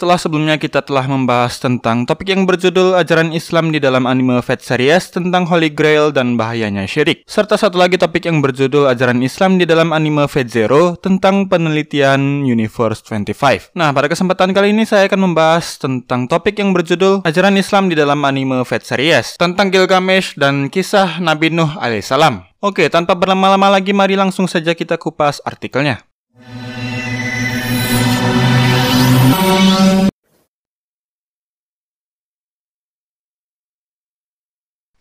Setelah sebelumnya kita telah membahas tentang topik yang berjudul ajaran Islam di dalam anime Fate series tentang Holy Grail dan bahayanya syirik. Serta satu lagi topik yang berjudul ajaran Islam di dalam anime Fate Zero tentang penelitian Universe 25. Nah, pada kesempatan kali ini saya akan membahas tentang topik yang berjudul ajaran Islam di dalam anime Fate series tentang Gilgamesh dan kisah Nabi Nuh alaihissalam. Oke, tanpa berlama-lama lagi mari langsung saja kita kupas artikelnya.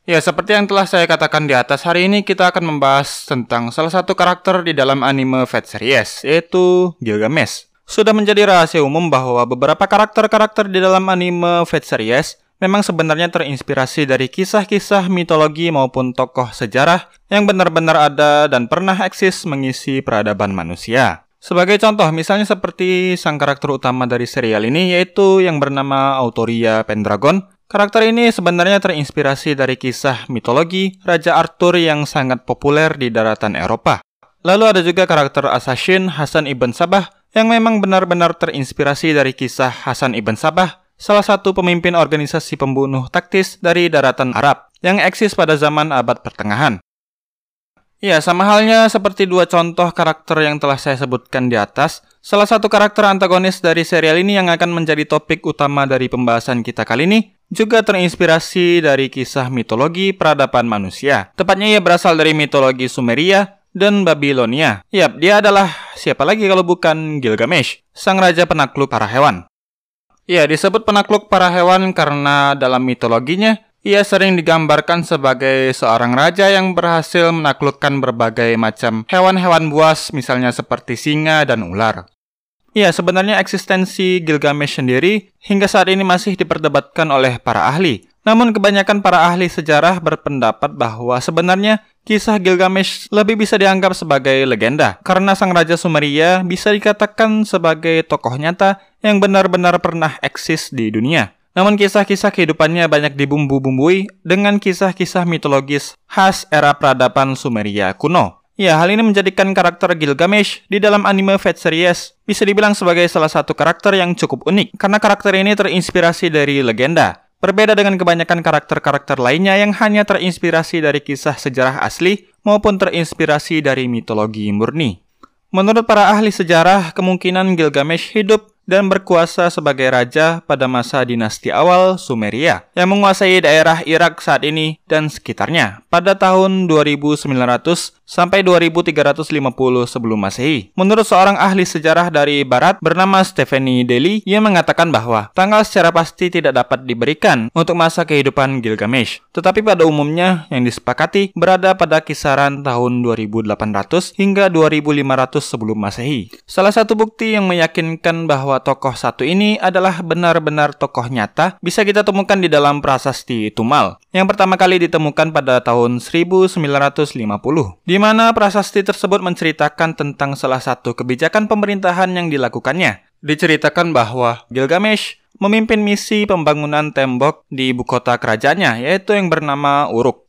Ya, seperti yang telah saya katakan di atas, hari ini kita akan membahas tentang salah satu karakter di dalam anime Fate series, yaitu Gilgamesh. Sudah menjadi rahasia umum bahwa beberapa karakter-karakter di dalam anime Fate series memang sebenarnya terinspirasi dari kisah-kisah mitologi maupun tokoh sejarah yang benar-benar ada dan pernah eksis mengisi peradaban manusia. Sebagai contoh, misalnya seperti sang karakter utama dari serial ini yaitu yang bernama Autoria Pendragon Karakter ini sebenarnya terinspirasi dari kisah mitologi Raja Arthur yang sangat populer di daratan Eropa. Lalu ada juga karakter assassin Hasan ibn Sabah yang memang benar-benar terinspirasi dari kisah Hasan ibn Sabah, salah satu pemimpin organisasi pembunuh taktis dari daratan Arab yang eksis pada zaman abad pertengahan. Ya, sama halnya seperti dua contoh karakter yang telah saya sebutkan di atas, salah satu karakter antagonis dari serial ini yang akan menjadi topik utama dari pembahasan kita kali ini juga terinspirasi dari kisah mitologi peradaban manusia. Tepatnya ia berasal dari mitologi Sumeria dan Babilonia. Yap, dia adalah siapa lagi kalau bukan Gilgamesh, sang raja penakluk para hewan. Ya, disebut penakluk para hewan karena dalam mitologinya, ia sering digambarkan sebagai seorang raja yang berhasil menaklukkan berbagai macam hewan-hewan buas, misalnya seperti singa dan ular. Ya, sebenarnya eksistensi Gilgamesh sendiri hingga saat ini masih diperdebatkan oleh para ahli. Namun kebanyakan para ahli sejarah berpendapat bahwa sebenarnya kisah Gilgamesh lebih bisa dianggap sebagai legenda karena sang raja Sumeria bisa dikatakan sebagai tokoh nyata yang benar-benar pernah eksis di dunia. Namun kisah-kisah kehidupannya banyak dibumbu-bumbui dengan kisah-kisah mitologis khas era peradaban Sumeria kuno. Ya, hal ini menjadikan karakter Gilgamesh di dalam anime Fate series bisa dibilang sebagai salah satu karakter yang cukup unik karena karakter ini terinspirasi dari legenda. Berbeda dengan kebanyakan karakter-karakter lainnya yang hanya terinspirasi dari kisah sejarah asli maupun terinspirasi dari mitologi murni. Menurut para ahli sejarah, kemungkinan Gilgamesh hidup dan berkuasa sebagai raja pada masa dinasti awal Sumeria yang menguasai daerah Irak saat ini dan sekitarnya pada tahun 2900 sampai 2350 sebelum Masehi. Menurut seorang ahli sejarah dari barat bernama Stephanie Daly, ia mengatakan bahwa tanggal secara pasti tidak dapat diberikan untuk masa kehidupan Gilgamesh, tetapi pada umumnya yang disepakati berada pada kisaran tahun 2800 hingga 2500 sebelum Masehi. Salah satu bukti yang meyakinkan bahwa tokoh satu ini adalah benar-benar tokoh nyata bisa kita temukan di dalam prasasti Tumal, yang pertama kali ditemukan pada tahun 1950. Di mana prasasti tersebut menceritakan tentang salah satu kebijakan pemerintahan yang dilakukannya. Diceritakan bahwa Gilgamesh memimpin misi pembangunan tembok di ibu kota kerajaannya, yaitu yang bernama Uruk.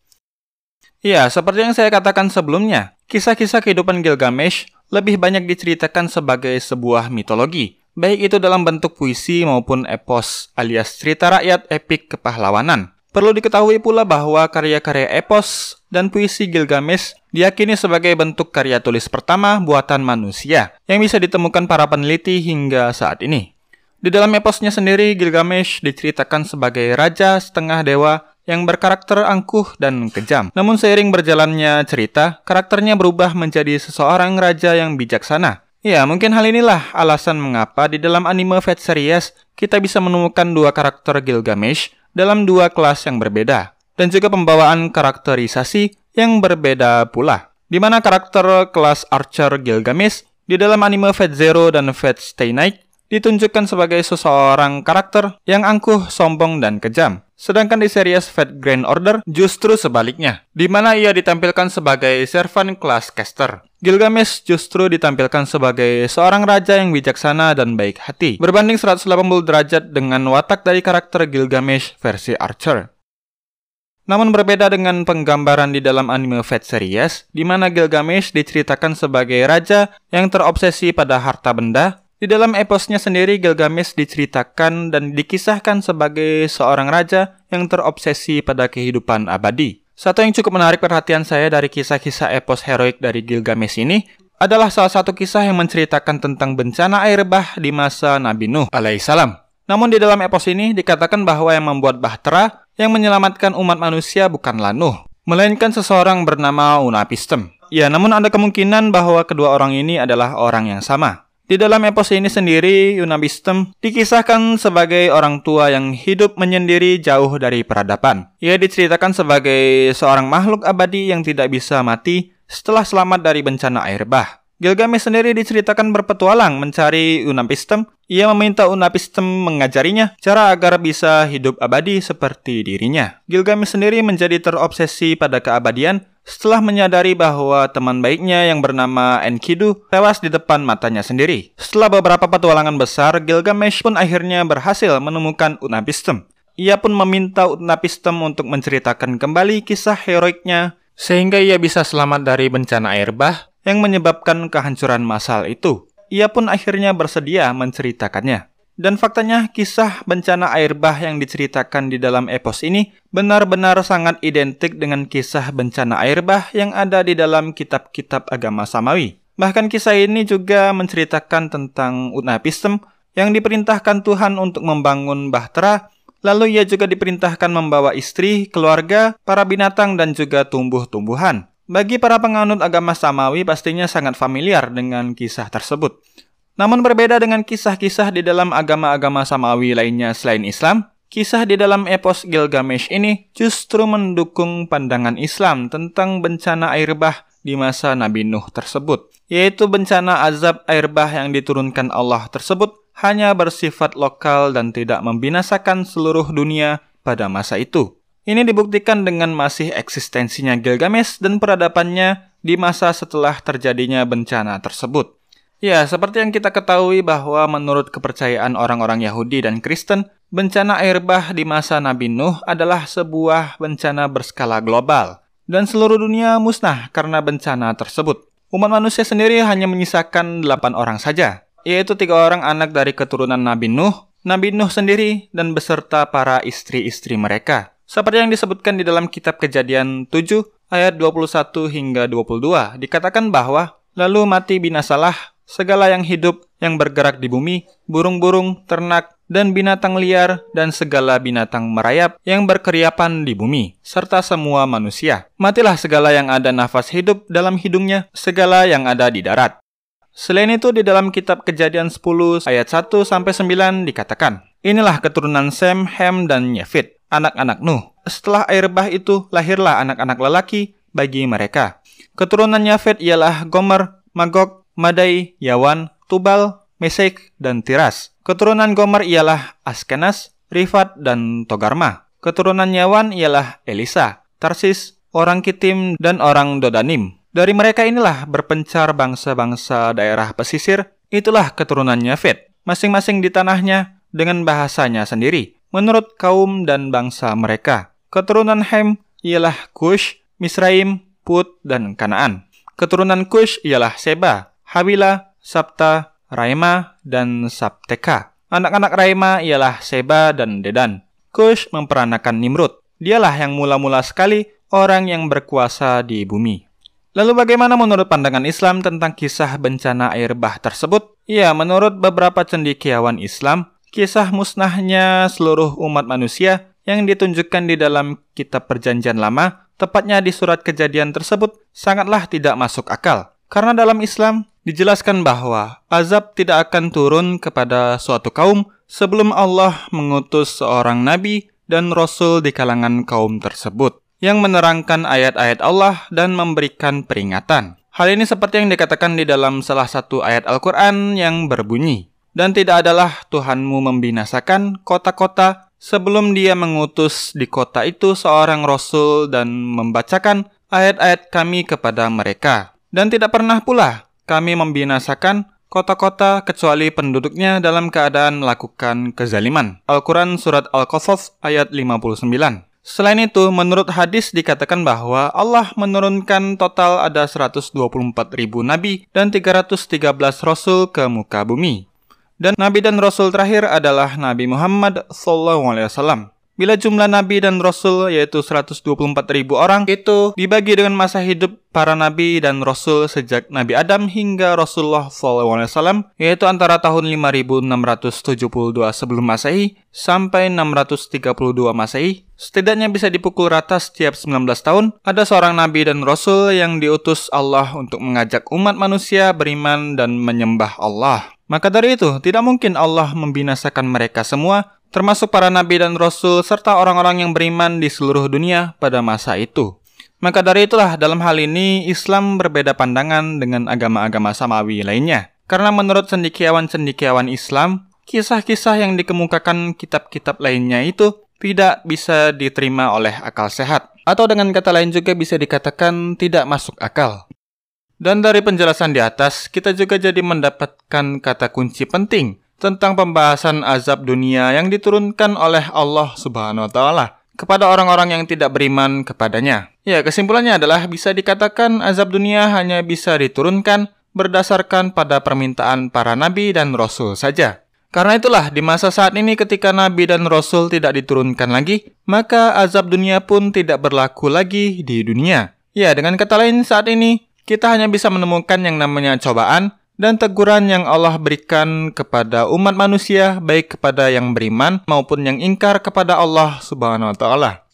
Ya, seperti yang saya katakan sebelumnya, kisah-kisah kehidupan Gilgamesh lebih banyak diceritakan sebagai sebuah mitologi, baik itu dalam bentuk puisi maupun epos alias cerita rakyat epik kepahlawanan. Perlu diketahui pula bahwa karya-karya epos dan puisi Gilgamesh diyakini sebagai bentuk karya tulis pertama buatan manusia yang bisa ditemukan para peneliti hingga saat ini. Di dalam eposnya sendiri, Gilgamesh diceritakan sebagai raja setengah dewa yang berkarakter angkuh dan kejam. Namun seiring berjalannya cerita, karakternya berubah menjadi seseorang raja yang bijaksana. Ya, mungkin hal inilah alasan mengapa di dalam anime Fate series kita bisa menemukan dua karakter Gilgamesh dalam dua kelas yang berbeda, dan juga pembawaan karakterisasi yang berbeda pula. Di mana karakter kelas Archer Gilgamesh di dalam anime Fate Zero dan Fate Stay Night ditunjukkan sebagai seseorang karakter yang angkuh, sombong, dan kejam. Sedangkan di series Fate Grand Order justru sebaliknya, di mana ia ditampilkan sebagai servant kelas caster. Gilgamesh justru ditampilkan sebagai seorang raja yang bijaksana dan baik hati, berbanding 180 derajat dengan watak dari karakter Gilgamesh versi Archer. Namun berbeda dengan penggambaran di dalam anime Fate series, di mana Gilgamesh diceritakan sebagai raja yang terobsesi pada harta benda, Di dalam eposnya sendiri, Gilgamesh diceritakan dan dikisahkan sebagai seorang raja yang terobsesi pada kehidupan abadi. Satu yang cukup menarik perhatian saya dari kisah-kisah epos heroik dari Gilgamesh ini adalah salah satu kisah yang menceritakan tentang bencana air bah di masa Nabi Nuh alaihissalam. Namun di dalam epos ini dikatakan bahwa yang membuat bahtera yang menyelamatkan umat manusia bukanlah Nuh, melainkan seseorang bernama Unapistem. Ya, namun ada kemungkinan bahwa kedua orang ini adalah orang yang sama. Di dalam epos ini sendiri, Unabistem dikisahkan sebagai orang tua yang hidup menyendiri jauh dari peradaban. Ia diceritakan sebagai seorang makhluk abadi yang tidak bisa mati setelah selamat dari bencana air bah. Gilgamesh sendiri diceritakan berpetualang mencari Unabistem. Ia meminta Unabistem mengajarinya cara agar bisa hidup abadi seperti dirinya. Gilgamesh sendiri menjadi terobsesi pada keabadian setelah menyadari bahwa teman baiknya yang bernama Enkidu tewas di depan matanya sendiri. Setelah beberapa petualangan besar, Gilgamesh pun akhirnya berhasil menemukan Utnapishtim. Ia pun meminta Utnapishtim untuk menceritakan kembali kisah heroiknya sehingga ia bisa selamat dari bencana air bah yang menyebabkan kehancuran massal itu. Ia pun akhirnya bersedia menceritakannya. Dan faktanya kisah bencana air bah yang diceritakan di dalam epos ini benar-benar sangat identik dengan kisah bencana air bah yang ada di dalam kitab-kitab agama Samawi. Bahkan kisah ini juga menceritakan tentang Utnapism yang diperintahkan Tuhan untuk membangun bahtera, lalu ia juga diperintahkan membawa istri, keluarga, para binatang, dan juga tumbuh-tumbuhan. Bagi para penganut agama Samawi pastinya sangat familiar dengan kisah tersebut. Namun berbeda dengan kisah-kisah di dalam agama-agama Samawi lainnya selain Islam, kisah di dalam epos Gilgamesh ini justru mendukung pandangan Islam tentang bencana air bah di masa Nabi Nuh tersebut, yaitu bencana azab air bah yang diturunkan Allah tersebut hanya bersifat lokal dan tidak membinasakan seluruh dunia pada masa itu. Ini dibuktikan dengan masih eksistensinya Gilgamesh dan peradabannya di masa setelah terjadinya bencana tersebut. Ya, seperti yang kita ketahui bahwa menurut kepercayaan orang-orang Yahudi dan Kristen, bencana air bah di masa Nabi Nuh adalah sebuah bencana berskala global. Dan seluruh dunia musnah karena bencana tersebut. Umat manusia sendiri hanya menyisakan 8 orang saja, yaitu tiga orang anak dari keturunan Nabi Nuh, Nabi Nuh sendiri, dan beserta para istri-istri mereka. Seperti yang disebutkan di dalam kitab kejadian 7 ayat 21 hingga 22, dikatakan bahwa lalu mati binasalah segala yang hidup yang bergerak di bumi, burung-burung, ternak, dan binatang liar, dan segala binatang merayap yang berkeriapan di bumi, serta semua manusia. Matilah segala yang ada nafas hidup dalam hidungnya, segala yang ada di darat. Selain itu di dalam kitab Kejadian 10 ayat 1 sampai 9 dikatakan, Inilah keturunan Sem, Hem, dan Yefit, anak-anak Nuh. Setelah air bah itu lahirlah anak-anak lelaki bagi mereka. Keturunan Yafet ialah Gomer, Magog, Madai, Yawan, Tubal, Mesek, dan Tiras. Keturunan Gomer ialah Askenas, Rifat, dan Togarma. Keturunan Yawan ialah Elisa, Tarsis, orang Kitim, dan orang Dodanim. Dari mereka inilah berpencar bangsa-bangsa daerah pesisir, itulah keturunan Yafet, masing-masing di tanahnya dengan bahasanya sendiri, menurut kaum dan bangsa mereka. Keturunan Hem ialah Kush, Misraim, Put, dan Kanaan. Keturunan Kush ialah Seba, Habila, Sabta, Raima, dan Sabteka. Anak-anak Raima ialah Seba dan Dedan. Kush memperanakan Nimrud. Dialah yang mula-mula sekali orang yang berkuasa di bumi. Lalu bagaimana menurut pandangan Islam tentang kisah bencana air bah tersebut? Ya, menurut beberapa cendekiawan Islam, kisah musnahnya seluruh umat manusia yang ditunjukkan di dalam kitab perjanjian lama, tepatnya di surat kejadian tersebut, sangatlah tidak masuk akal. Karena dalam Islam, dijelaskan bahwa azab tidak akan turun kepada suatu kaum sebelum Allah mengutus seorang nabi dan rasul di kalangan kaum tersebut yang menerangkan ayat-ayat Allah dan memberikan peringatan. Hal ini seperti yang dikatakan di dalam salah satu ayat Al-Quran yang berbunyi, Dan tidak adalah Tuhanmu membinasakan kota-kota sebelum dia mengutus di kota itu seorang Rasul dan membacakan ayat-ayat kami kepada mereka. Dan tidak pernah pula kami membinasakan kota-kota kecuali penduduknya dalam keadaan melakukan kezaliman. Al-Quran Surat Al-Qasas ayat 59. Selain itu, menurut hadis dikatakan bahwa Allah menurunkan total ada 124 ribu nabi dan 313 rasul ke muka bumi. Dan nabi dan rasul terakhir adalah Nabi Muhammad SAW. Bila jumlah nabi dan rasul yaitu 124 ribu orang itu dibagi dengan masa hidup para nabi dan rasul sejak Nabi Adam hingga Rasulullah SAW yaitu antara tahun 5672 sebelum Masehi sampai 632 Masehi setidaknya bisa dipukul rata setiap 19 tahun ada seorang nabi dan rasul yang diutus Allah untuk mengajak umat manusia beriman dan menyembah Allah. Maka dari itu, tidak mungkin Allah membinasakan mereka semua termasuk para nabi dan rasul serta orang-orang yang beriman di seluruh dunia pada masa itu. Maka dari itulah dalam hal ini Islam berbeda pandangan dengan agama-agama samawi lainnya. Karena menurut cendikiawan-cendikiawan Islam, kisah-kisah yang dikemukakan kitab-kitab lainnya itu tidak bisa diterima oleh akal sehat. Atau dengan kata lain juga bisa dikatakan tidak masuk akal. Dan dari penjelasan di atas, kita juga jadi mendapatkan kata kunci penting tentang pembahasan azab dunia yang diturunkan oleh Allah Subhanahu wa taala kepada orang-orang yang tidak beriman kepadanya. Ya, kesimpulannya adalah bisa dikatakan azab dunia hanya bisa diturunkan berdasarkan pada permintaan para nabi dan rasul saja. Karena itulah di masa saat ini ketika nabi dan rasul tidak diturunkan lagi, maka azab dunia pun tidak berlaku lagi di dunia. Ya, dengan kata lain saat ini kita hanya bisa menemukan yang namanya cobaan dan teguran yang Allah berikan kepada umat manusia baik kepada yang beriman maupun yang ingkar kepada Allah Subhanahu wa taala.